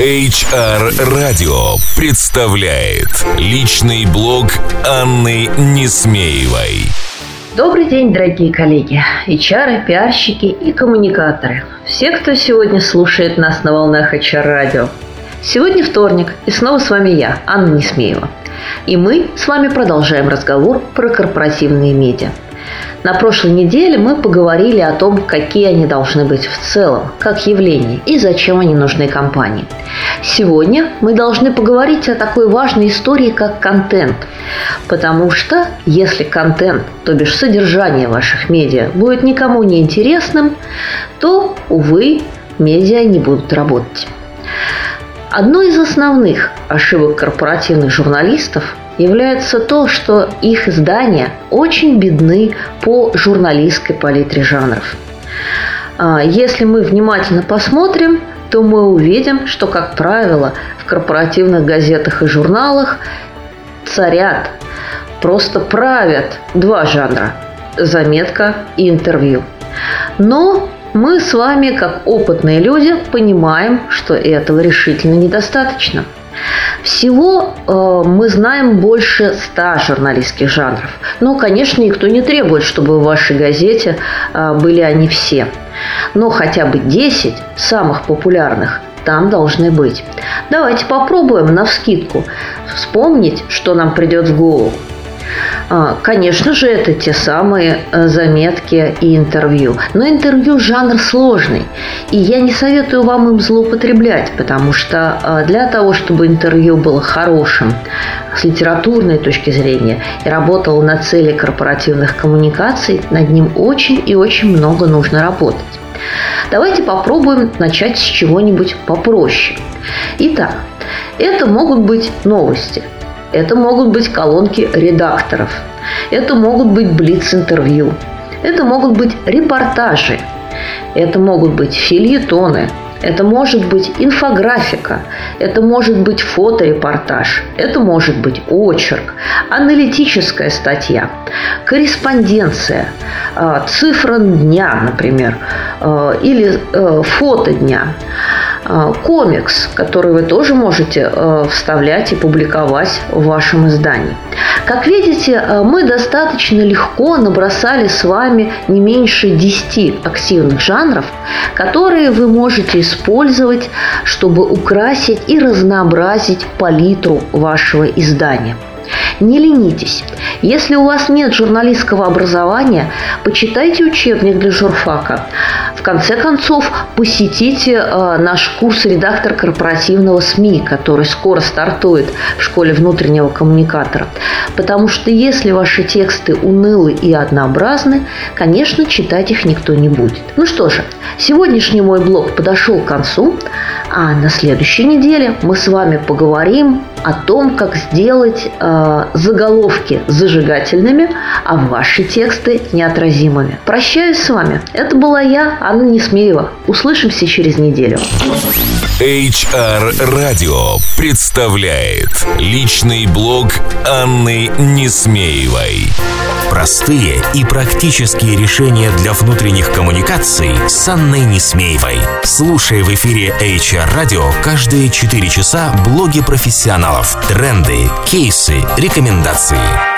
HR Radio представляет личный блог Анны Несмеевой. Добрый день, дорогие коллеги, HR, пиарщики и коммуникаторы. Все, кто сегодня слушает нас на волнах HR радио. Сегодня вторник, и снова с вами я, Анна Несмеева. И мы с вами продолжаем разговор про корпоративные медиа – на прошлой неделе мы поговорили о том, какие они должны быть в целом, как явление и зачем они нужны компании. Сегодня мы должны поговорить о такой важной истории, как контент. Потому что если контент, то бишь содержание ваших медиа, будет никому не интересным, то, увы, медиа не будут работать. Одной из основных ошибок корпоративных журналистов является то, что их издания очень бедны по журналистской палитре жанров. А, если мы внимательно посмотрим, то мы увидим, что, как правило, в корпоративных газетах и журналах царят, просто правят два жанра – заметка и интервью. Но мы с вами, как опытные люди, понимаем, что этого решительно недостаточно – всего э, мы знаем больше ста журналистских жанров. Но, конечно, никто не требует, чтобы в вашей газете э, были они все. Но хотя бы 10 самых популярных там должны быть. Давайте попробуем на вскидку вспомнить, что нам придет в голову. А, конечно же, это те самые э, заметки и интервью. Но интервью жанр сложный. И я не советую вам им злоупотреблять, потому что э, для того, чтобы интервью было хорошим с литературной точки зрения и работало на цели корпоративных коммуникаций, над ним очень и очень много нужно работать. Давайте попробуем начать с чего-нибудь попроще. Итак, это могут быть новости – это могут быть колонки редакторов. Это могут быть блиц-интервью. Это могут быть репортажи. Это могут быть фильетоны. Это может быть инфографика, это может быть фоторепортаж, это может быть очерк, аналитическая статья, корреспонденция, а, цифра дня, например, а, или э, фото дня. А, комикс, который вы тоже можете э, вставлять и публиковать в вашем издании. Как видите, э, мы достаточно легко набросали с вами не меньше 10 активных жанров, которые вы можете использовать, чтобы украсить и разнообразить палитру вашего издания. Не ленитесь. Если у вас нет журналистского образования, почитайте учебник для журфака. В конце концов, посетите э, наш курс «Редактор корпоративного СМИ», который скоро стартует в школе внутреннего коммуникатора. Потому что если ваши тексты унылы и однообразны, конечно, читать их никто не будет. Ну что же, сегодняшний мой блог подошел к концу, а на следующей неделе мы с вами поговорим о том, как сделать э, заголовки зажигательными, а ваши тексты неотразимыми. Прощаюсь с вами. Это была я, Анна Несмеева. Услышимся через неделю. HR Radio представляет личный блог Анны Несмеевой. Простые и практические решения для внутренних коммуникаций с Анной Несмеевой. Слушай в эфире HR Radio каждые 4 часа блоги профессионалов, тренды, кейсы, рекомендации.